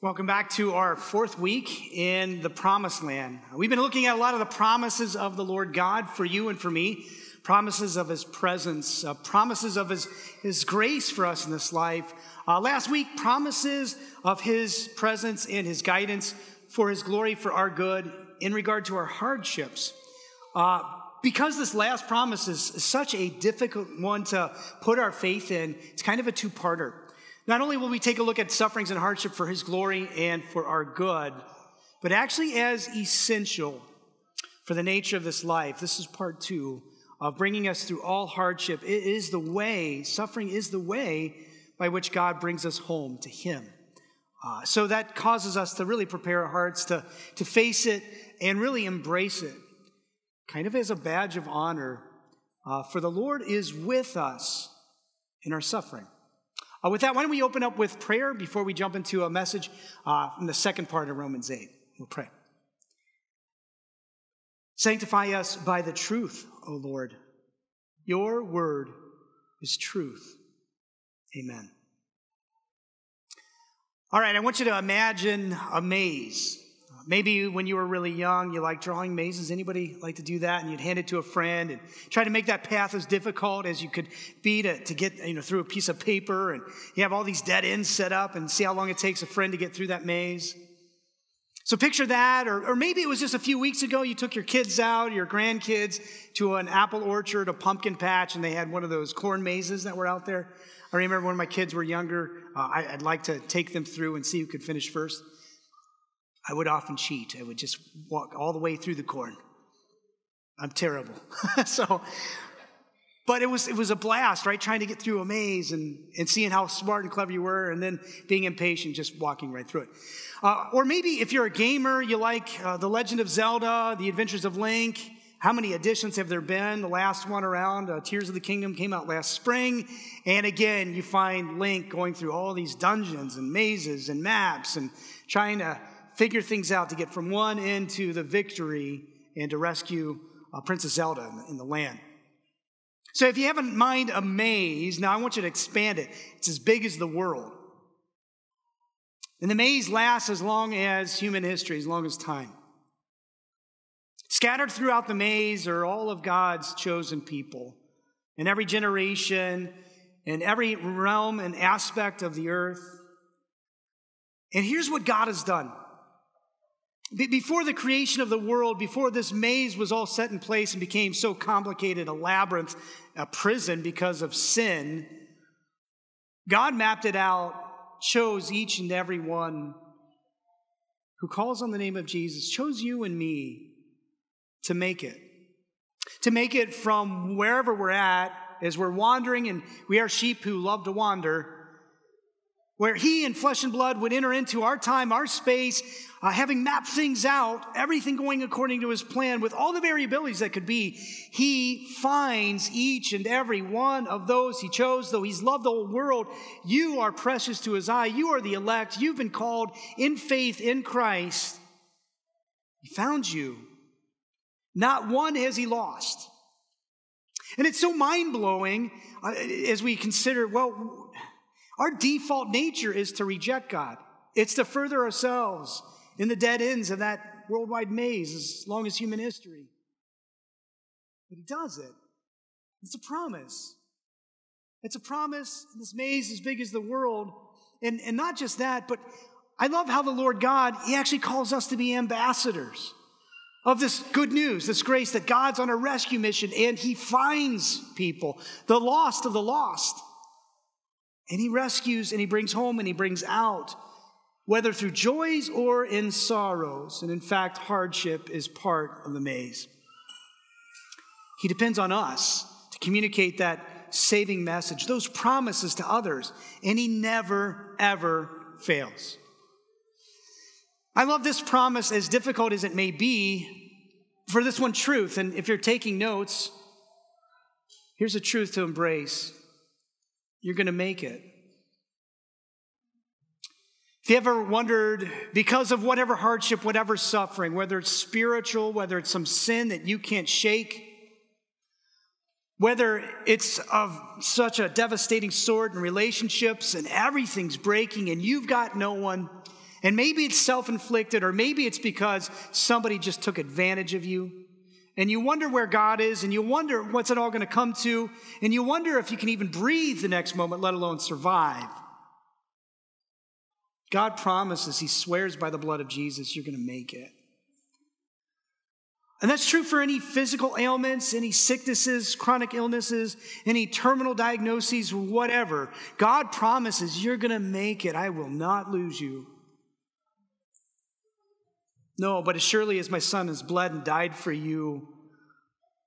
Welcome back to our fourth week in the Promised Land. We've been looking at a lot of the promises of the Lord God for you and for me, promises of His presence, uh, promises of His, His grace for us in this life. Uh, last week, promises of His presence and His guidance for His glory, for our good, in regard to our hardships. Uh, because this last promise is such a difficult one to put our faith in, it's kind of a two parter. Not only will we take a look at sufferings and hardship for his glory and for our good, but actually as essential for the nature of this life. This is part two of bringing us through all hardship. It is the way, suffering is the way by which God brings us home to him. Uh, so that causes us to really prepare our hearts to, to face it and really embrace it, kind of as a badge of honor. Uh, for the Lord is with us in our suffering. Uh, with that, why don't we open up with prayer before we jump into a message uh, from the second part of Romans 8? We'll pray. Sanctify us by the truth, O Lord. Your word is truth. Amen. All right, I want you to imagine a maze. Maybe when you were really young, you liked drawing mazes. Anybody like to do that? And you'd hand it to a friend and try to make that path as difficult as you could be to, to get you know, through a piece of paper. And you have all these dead ends set up and see how long it takes a friend to get through that maze. So picture that, or, or maybe it was just a few weeks ago you took your kids out, your grandkids, to an apple orchard, a pumpkin patch, and they had one of those corn mazes that were out there. I remember when my kids were younger, uh, I, I'd like to take them through and see who could finish first. I would often cheat. I would just walk all the way through the corn. I'm terrible. so, but it was it was a blast, right? Trying to get through a maze and, and seeing how smart and clever you were, and then being impatient, just walking right through it. Uh, or maybe if you're a gamer, you like uh, The Legend of Zelda, The Adventures of Link. How many editions have there been? The last one around, uh, Tears of the Kingdom, came out last spring. And again, you find Link going through all these dungeons and mazes and maps and trying to figure things out to get from one end to the victory and to rescue uh, Princess Zelda in the, in the land. So if you have in mind a maze, now I want you to expand it. It's as big as the world. And the maze lasts as long as human history, as long as time. Scattered throughout the maze are all of God's chosen people in every generation, in every realm and aspect of the earth. And here's what God has done before the creation of the world, before this maze was all set in place and became so complicated, a labyrinth, a prison because of sin, God mapped it out, chose each and every one who calls on the name of Jesus, chose you and me to make it. To make it from wherever we're at as we're wandering, and we are sheep who love to wander where he in flesh and blood would enter into our time, our space, uh, having mapped things out, everything going according to his plan with all the variabilities that could be. He finds each and every one of those he chose, though he's loved the whole world. You are precious to his eye. You are the elect. You've been called in faith in Christ. He found you. Not one has he lost. And it's so mind blowing uh, as we consider, well, our default nature is to reject God, it's to further ourselves in the dead ends of that worldwide maze as long as human history. But He does it. It's a promise. It's a promise. in This maze as big as the world. And, and not just that, but I love how the Lord God, He actually calls us to be ambassadors of this good news, this grace that God's on a rescue mission and He finds people, the lost of the lost. And he rescues and he brings home and he brings out, whether through joys or in sorrows. And in fact, hardship is part of the maze. He depends on us to communicate that saving message, those promises to others, and he never, ever fails. I love this promise, as difficult as it may be, for this one truth. And if you're taking notes, here's a truth to embrace you're going to make it. If you ever wondered, because of whatever hardship, whatever suffering, whether it's spiritual, whether it's some sin that you can't shake, whether it's of such a devastating sort in relationships and everything's breaking and you've got no one, And maybe it's self inflicted, or maybe it's because somebody just took advantage of you. And you wonder where God is, and you wonder what's it all going to come to, and you wonder if you can even breathe the next moment, let alone survive. God promises, He swears by the blood of Jesus, you're going to make it. And that's true for any physical ailments, any sicknesses, chronic illnesses, any terminal diagnoses, whatever. God promises you're going to make it. I will not lose you. No, but as surely as my son has bled and died for you,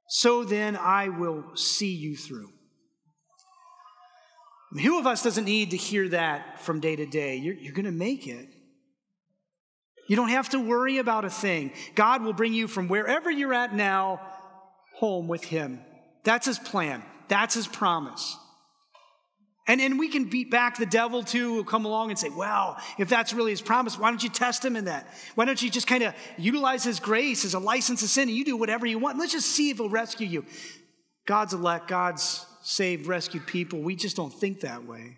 so then I will see you through. Who of us doesn't need to hear that from day to day? You're, you're going to make it. You don't have to worry about a thing. God will bring you from wherever you're at now home with Him. That's His plan, that's His promise. And, and we can beat back the devil too, who come along and say, well, if that's really his promise, why don't you test him in that? Why don't you just kind of utilize his grace as a license to sin and you do whatever you want? Let's just see if he'll rescue you. God's elect, God's saved, rescued people. We just don't think that way.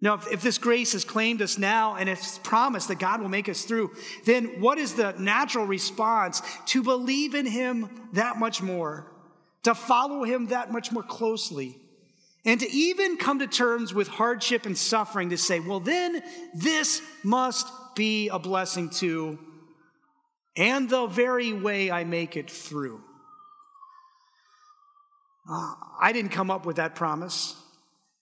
Now, if, if, this grace has claimed us now and it's promised that God will make us through, then what is the natural response? To believe in Him that much more, to follow Him that much more closely, and to even come to terms with hardship and suffering to say, well, then this must be a blessing too, and the very way I make it through. Uh, I didn't come up with that promise.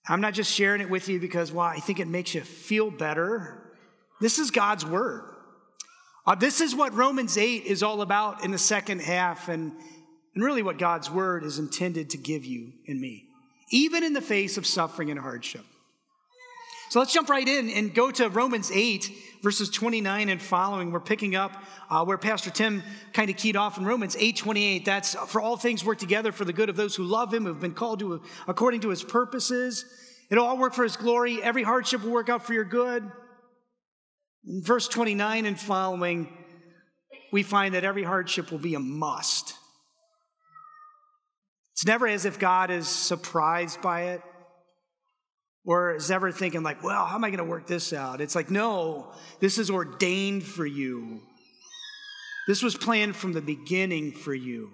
I'm not just sharing it with you because, well, I think it makes you feel better. This is God's word. Uh, this is what Romans 8 is all about in the second half, and, and really what God's word is intended to give you and me, even in the face of suffering and hardship. So let's jump right in and go to Romans 8, verses 29 and following. We're picking up uh, where Pastor Tim kind of keyed off in Romans 8, 28. That's for all things work together for the good of those who love him, who've been called to according to his purposes. It'll all work for his glory. Every hardship will work out for your good. In verse 29 and following, we find that every hardship will be a must. It's never as if God is surprised by it or is ever thinking like, well, how am I going to work this out? It's like, no, this is ordained for you. This was planned from the beginning for you.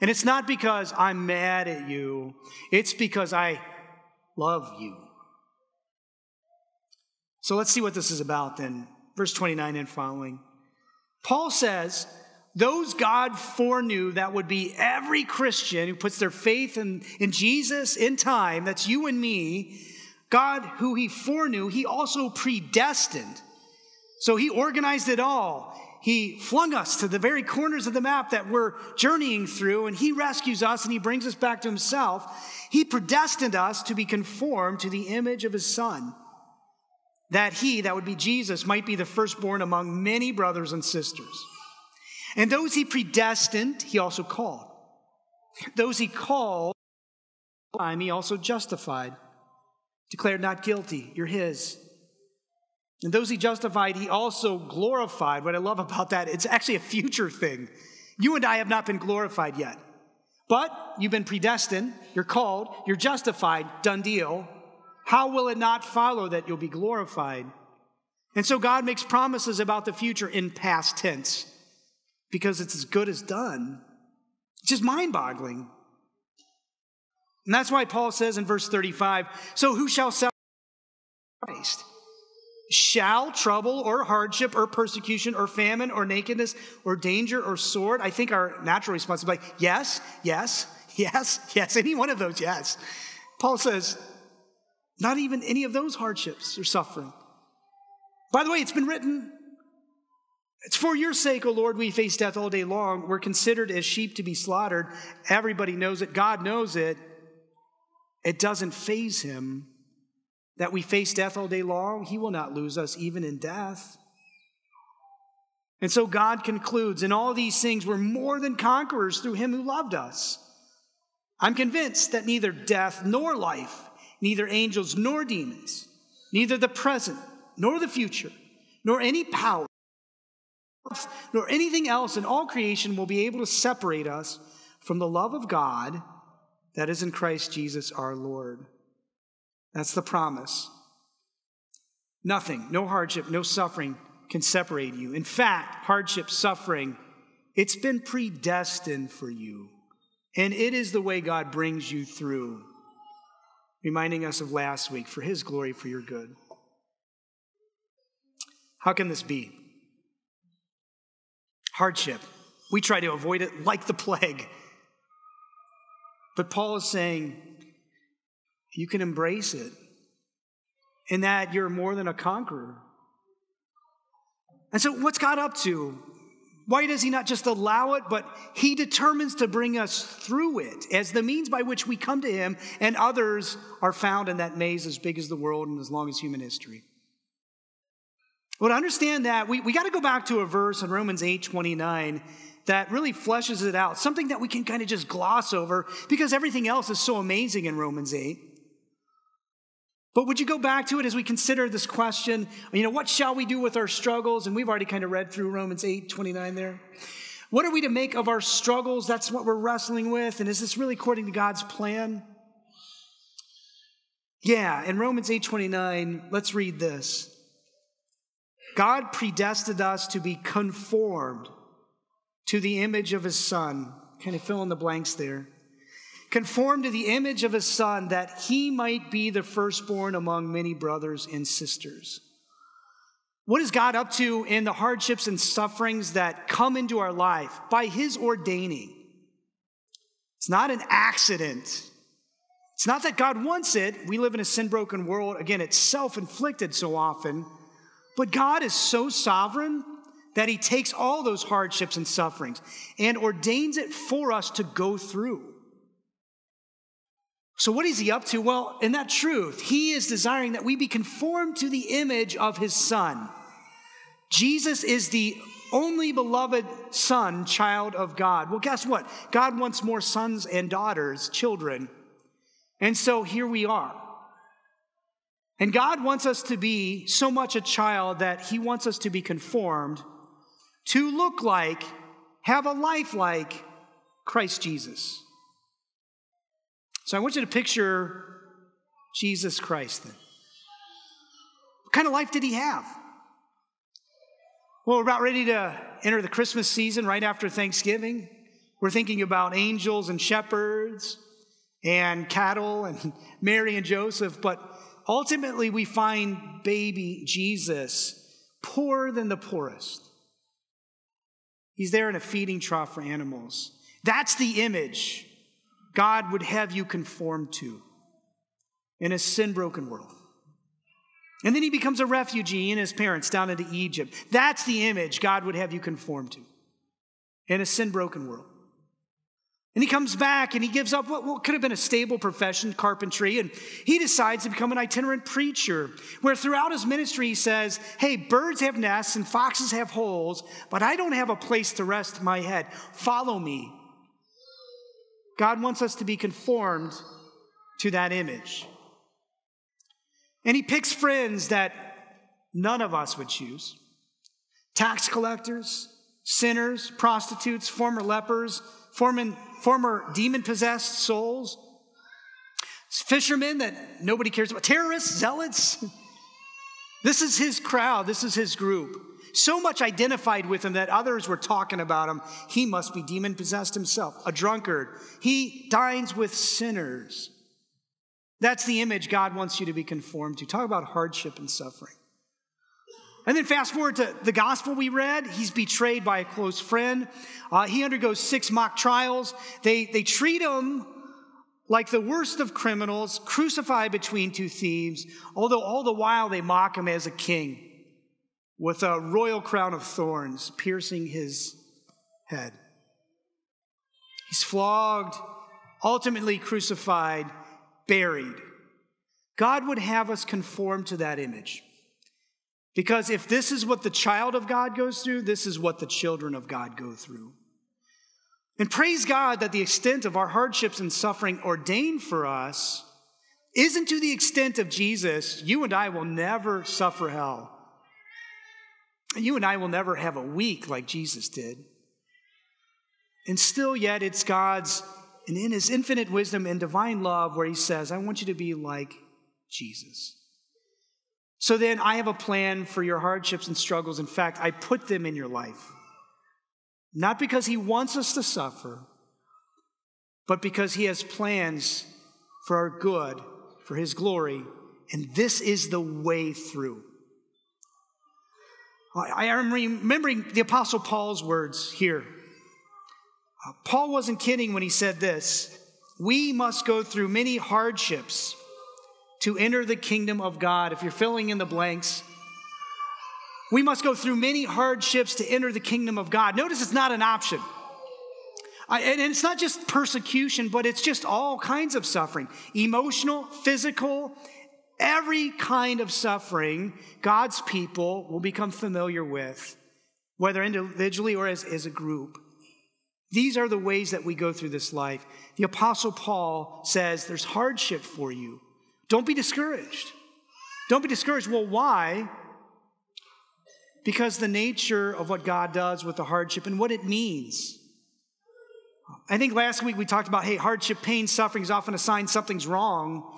And it's not because I'm mad at you, it's because I love you. So let's see what this is about then. Verse 29 and following. Paul says, those God foreknew, that would be every Christian who puts their faith in, in Jesus in time, that's you and me, God, who he foreknew, he also predestined. So he organized it all. He flung us to the very corners of the map that we're journeying through, and he rescues us and he brings us back to himself. He predestined us to be conformed to the image of his son, that he, that would be Jesus, might be the firstborn among many brothers and sisters. And those he predestined, he also called. Those he called, he also justified declared not guilty. You're his. And those he justified, he also glorified. What I love about that, it's actually a future thing. You and I have not been glorified yet. But you've been predestined, you're called, you're justified, done deal. How will it not follow that you'll be glorified? And so God makes promises about the future in past tense because it's as good as done. It's just mind boggling. And that's why Paul says in verse 35 So who shall sell Christ? Shall trouble or hardship or persecution or famine or nakedness or danger or sword? I think our natural response is like, yes, yes, yes, yes, any one of those, yes. Paul says, not even any of those hardships or suffering. By the way, it's been written, it's for your sake, O Lord, we face death all day long. We're considered as sheep to be slaughtered. Everybody knows it. God knows it. It doesn't faze him that we face death all day long. He will not lose us even in death. And so God concludes, in all these things, we're more than conquerors through him who loved us. I'm convinced that neither death nor life, neither angels nor demons, neither the present nor the future, nor any power, nor anything else in all creation will be able to separate us from the love of God that is in Christ Jesus our Lord. That's the promise. Nothing, no hardship, no suffering can separate you. In fact, hardship, suffering, it's been predestined for you. And it is the way God brings you through, reminding us of last week for His glory, for your good. How can this be? Hardship. We try to avoid it like the plague. But Paul is saying you can embrace it, and that you're more than a conqueror. And so, what's God up to? Why does He not just allow it, but He determines to bring us through it as the means by which we come to Him and others are found in that maze as big as the world and as long as human history? Well, to understand that, we, we got to go back to a verse in Romans 8 29 that really fleshes it out, something that we can kind of just gloss over because everything else is so amazing in Romans 8. But would you go back to it as we consider this question? You know, what shall we do with our struggles? And we've already kind of read through Romans 8 29 there. What are we to make of our struggles? That's what we're wrestling with. And is this really according to God's plan? Yeah, in Romans 8 29, let's read this. God predestined us to be conformed to the image of his son. Kind of fill in the blanks there conformed to the image of his son, that he might be the firstborn among many brothers and sisters. What is God up to in the hardships and sufferings that come into our life by his ordaining? It's not an accident. It's not that God wants it. We live in a sin broken world. Again, it's self inflicted so often. But God is so sovereign that he takes all those hardships and sufferings and ordains it for us to go through. So, what is he up to? Well, in that truth, he is desiring that we be conformed to the image of his son. Jesus is the only beloved son, child of God. Well, guess what? God wants more sons and daughters, children. And so here we are. And God wants us to be so much a child that he wants us to be conformed to look like, have a life like Christ Jesus. So I want you to picture Jesus Christ then. What kind of life did he have? Well, we're about ready to enter the Christmas season right after Thanksgiving. We're thinking about angels and shepherds and cattle and Mary and Joseph, but ultimately we find baby Jesus poorer than the poorest. He's there in a feeding trough for animals. That's the image God would have you conform to in a sin broken world. And then he becomes a refugee in his parents down into Egypt. That's the image God would have you conform to in a sin broken world. And he comes back and he gives up what, what, could have been a stable profession, carpentry, and he decides to become an itinerant preacher, where throughout his ministry he says, Hey, birds have nests and foxes have holes, but I don't have a place to rest my head. Follow me. God wants us to be conformed to that image. And he picks friends that none of us would choose tax collectors, sinners, prostitutes, former lepers, former, former demon possessed souls, fishermen that nobody cares about, terrorists, zealots. This is his crowd, this is his group so much identified with him that others were talking about him. He must be demon possessed himself, a drunkard. He dines with sinners. That's the image God wants you to be conformed to. Talk about hardship and suffering. And then fast forward to the gospel we read. He's betrayed by a close friend. Uh, he undergoes six mock trials. They, they treat him like the worst of criminals, crucified between two thieves, although all the while they mock him as a king with a royal crown of thorns piercing his head. He's flogged, ultimately crucified, buried. God would have us conform to that image. Because if this is what the child of God goes through, this is what the children of God go through. And praise God that the extent of our hardships and suffering ordained for us isn't to the extent of Jesus. You and I will never suffer hell. You and I will never have a week like Jesus did. And still, yet, it's God's, and in His infinite wisdom and divine love, where He says, I want you to be like Jesus. So then I have a plan for your hardships and struggles. In fact, I put them in your life. Not because He wants us to suffer, but because He has plans for our good, for His glory, and this is the way through. I am remembering the Apostle Paul's words here. Uh, Paul wasn't kidding when he said this We must go through many hardships to enter the kingdom of God. If you're filling in the blanks, we must go through many hardships to enter the kingdom of God. Notice it's not an option. I, and it's not just persecution, but it's just all kinds of suffering emotional, physical, every kind of suffering God's people will become familiar with, whether individually or as, as a group. These are the ways that we go through this life. The Apostle Paul says there's hardship for you. Don't be discouraged. Don't be discouraged. Well, why? Because the nature of what God does with the hardship and what it means. I think last week we talked about hey, hardship, pain, suffering is often a sign something's wrong.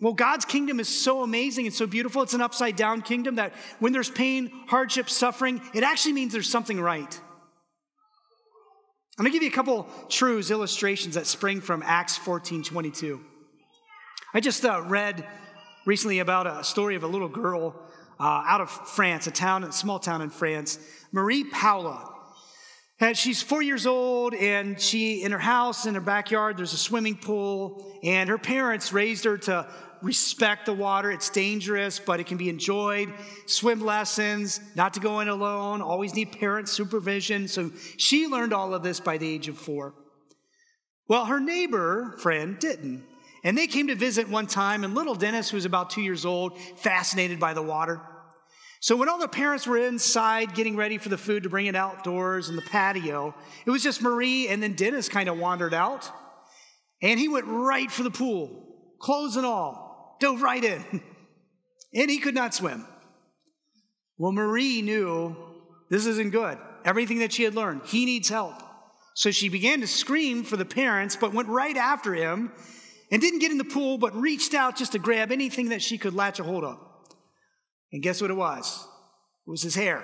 Well, God's kingdom is so amazing and so beautiful. It's an upside down kingdom that when there's pain, hardship, suffering, it actually means there's something right. I'm going to give you a couple truths, illustrations that spring from Acts 14 22. I just uh, read recently about a story of a little girl uh, out of France, a town, a small town in France, Marie Paula. And she's four years old, and she, in her house, in her backyard, there's a swimming pool, and her parents raised her to respect the water. It's dangerous, but it can be enjoyed. Swim lessons, not to go in alone, always need parent supervision. So she learned all of this by the age of four. Well, her neighbor friend didn't. And they came to visit one time, and little Dennis, who was about two years old, fascinated by the water. So when all the parents were inside getting ready for the food to bring it outdoors in the patio, it was just Marie, and then Dennis kind of wandered out. And he went right for the pool, clothes and all, dove right in. and he could not swim. Well, Marie knew this isn't good. Everything that she had learned, he needs help. So she began to scream for the parents, but went right after him and didn't get in the pool, but reached out just to grab anything that she could latch a hold of. And guess what it was? It was his hair.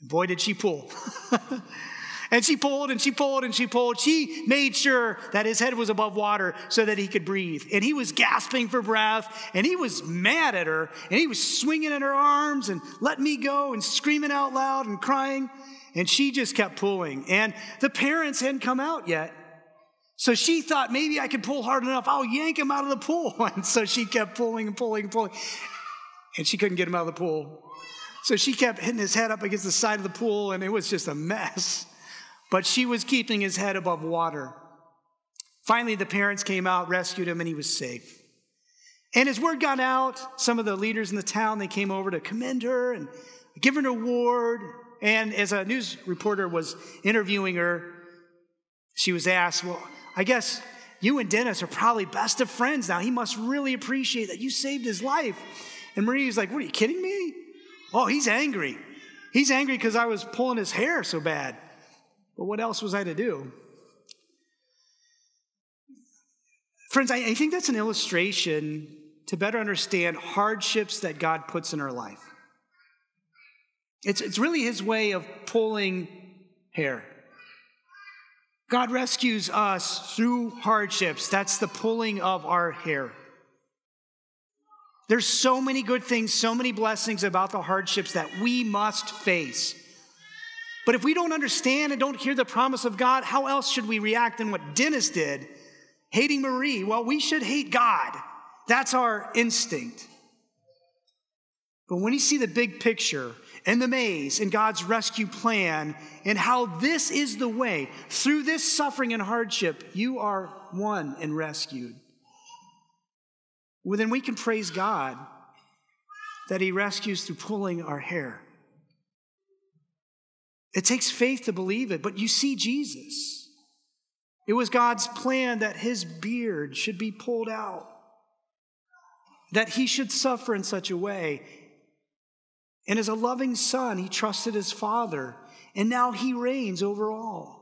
And boy, did she pull. and she pulled and she pulled and she pulled. She made sure that his head was above water so that he could breathe. And he was gasping for breath and he was mad at her and he was swinging in her arms and let me go and screaming out loud and crying. And she just kept pulling. And the parents hadn't come out yet. So she thought maybe I could pull hard enough, I'll yank him out of the pool. And so she kept pulling and pulling and pulling. And she couldn't get him out of the pool. So she kept hitting his head up against the side of the pool, and it was just a mess. But she was keeping his head above water. Finally, the parents came out, rescued him, and he was safe. And as word got out, some of the leaders in the town, they came over to commend her and give her an award. And as a news reporter was interviewing her, she was asked, Well, I guess you and Dennis are probably best of friends now. He must really appreciate that you saved his life. And Marie's like, What are you kidding me? Oh, he's angry. He's angry because I was pulling his hair so bad. But what else was I to do? Friends, I, I think that's an illustration to better understand hardships that God puts in our life. It's, it's really his way of pulling hair. God rescues us through hardships. That's the pulling of our hair. There's so many good things, so many blessings about the hardships that we must face. But if we don't understand and don't hear the promise of God, how else should we react than what Dennis did, hating Marie? Well, we should hate God. That's our instinct. But when you see the big picture and the maze and God's rescue plan and how this is the way. Through this suffering and hardship, you are won and rescued. Well, then we can praise God that He rescues through pulling our hair. It takes faith to believe it, but you see Jesus. It was God's plan that His beard should be pulled out, that He should suffer in such a way and as a loving son, he trusted his father, and now he reigns over all.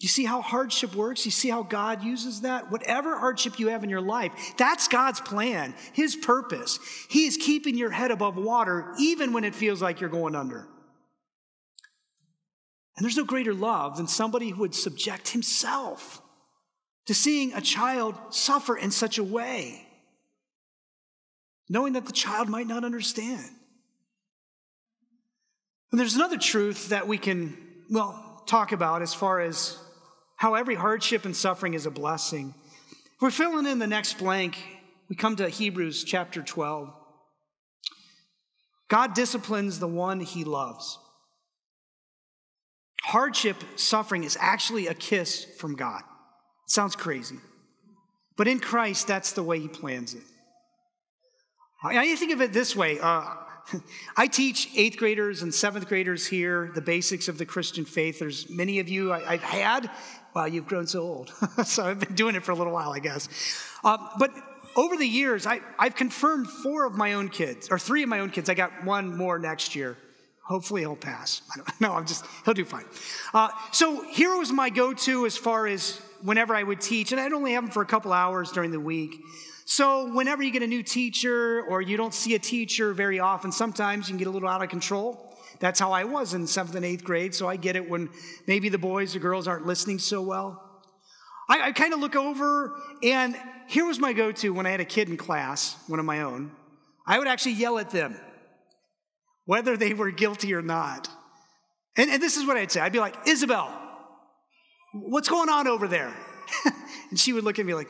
You see how hardship works? You see how God uses that? Whatever hardship you have in your life, that's God's plan, His purpose. He is keeping your head above water even when it feels like you're going under. And there's no greater love than somebody who would subject himself to seeing a child suffer in such a way, knowing that the child might not understand. And there's another truth that we can, well, talk about as far as how every hardship and suffering is a blessing. If we're filling in the next blank, we come to Hebrews chapter 12. God disciplines the one he loves. Hardship, suffering is actually a kiss from God. It sounds crazy. But in Christ, that's the way he plans it. I think of it this way. Uh, I teach eighth graders and seventh graders here the basics of the Christian faith. There's many of you I, have had Wow, you've grown so old. so I've been doing it for a little while, I guess. Uh, but over the years, I, I've confirmed four of my own kids, or three of my own kids. I got one more next year. Hopefully he'll pass. I don't know. I'm just, he'll do fine. Uh, so here was my go to as far as whenever I would teach, and I'd only have them for a couple hours during the week. So whenever you get a new teacher or you don't see a teacher very often, sometimes you can get a little out of control. That's how I was in seventh and eighth grade, so I get it when maybe the boys or girls aren't listening so well. I, I kind of look over, and here was my go to when I had a kid in class, one of my own. I would actually yell at them, whether they were guilty or not. And, and this is what I'd say I'd be like, Isabel, what's going on over there? and she would look at me like,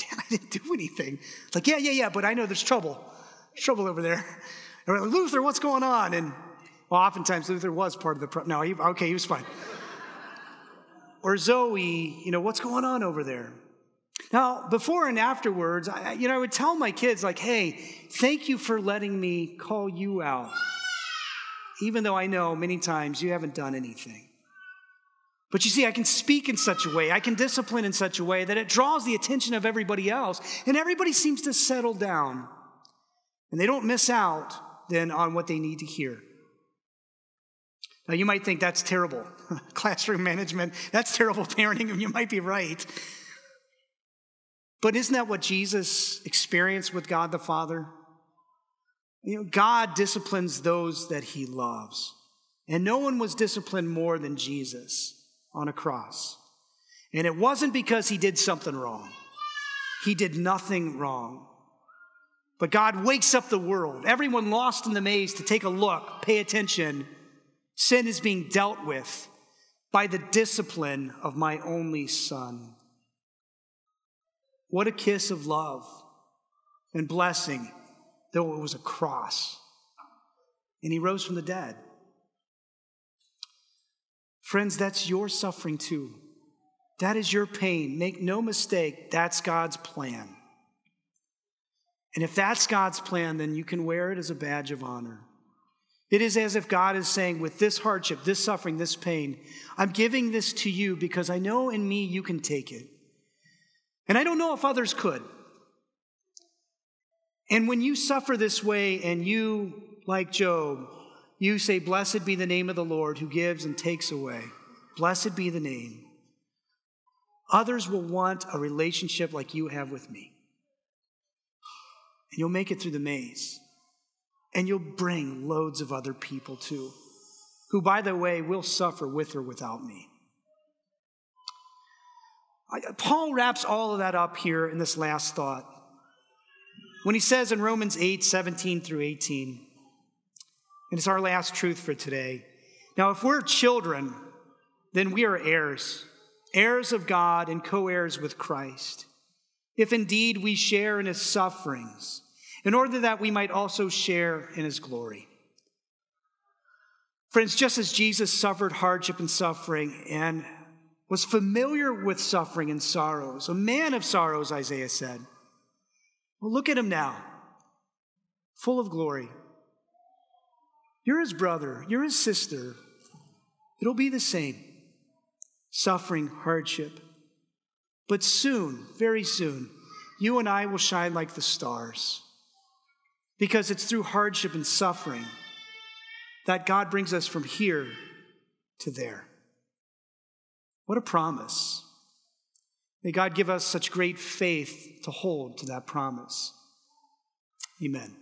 Dan, I didn't do anything. It's like, yeah, yeah, yeah, but I know there's trouble. There's trouble over there. Like, Luther, what's going on? And well, oftentimes Luther was part of the. Pro- no, he, okay, he was fine. or Zoe, you know, what's going on over there? Now, before and afterwards, I, you know, I would tell my kids, like, hey, thank you for letting me call you out, even though I know many times you haven't done anything. But you see, I can speak in such a way, I can discipline in such a way that it draws the attention of everybody else, and everybody seems to settle down. And they don't miss out then on what they need to hear. Now, you might think that's terrible. Classroom management, that's terrible parenting, and you might be right. But isn't that what Jesus experienced with God the Father? You know, God disciplines those that he loves. And no one was disciplined more than Jesus on a cross. And it wasn't because he did something wrong, he did nothing wrong. But God wakes up the world, everyone lost in the maze, to take a look, pay attention, Sin is being dealt with by the discipline of my only son. What a kiss of love and blessing, though it was a cross. And he rose from the dead. Friends, that's your suffering too. That is your pain. Make no mistake, that's God's plan. And if that's God's plan, then you can wear it as a badge of honor. It is as if God is saying, with this hardship, this suffering, this pain, I'm giving this to you because I know in me you can take it. And I don't know if others could. And when you suffer this way and you, like Job, you say, Blessed be the name of the Lord who gives and takes away, blessed be the name. Others will want a relationship like you have with me. And you'll make it through the maze. And you'll bring loads of other people too, who, by the way, will suffer with or without me. Paul wraps all of that up here in this last thought. When he says in Romans 8 17 through 18, and it's our last truth for today. Now, if we're children, then we are heirs, heirs of God and co heirs with Christ. If indeed we share in his sufferings, in order that we might also share in his glory. Friends, just as Jesus suffered hardship and suffering and was familiar with suffering and sorrows, a man of sorrows, Isaiah said. Well, look at him now, full of glory. You're his brother, you're his sister. It'll be the same suffering, hardship. But soon, very soon, you and I will shine like the stars. Because it's through hardship and suffering that God brings us from here to there. What a promise. May God give us such great faith to hold to that promise. Amen.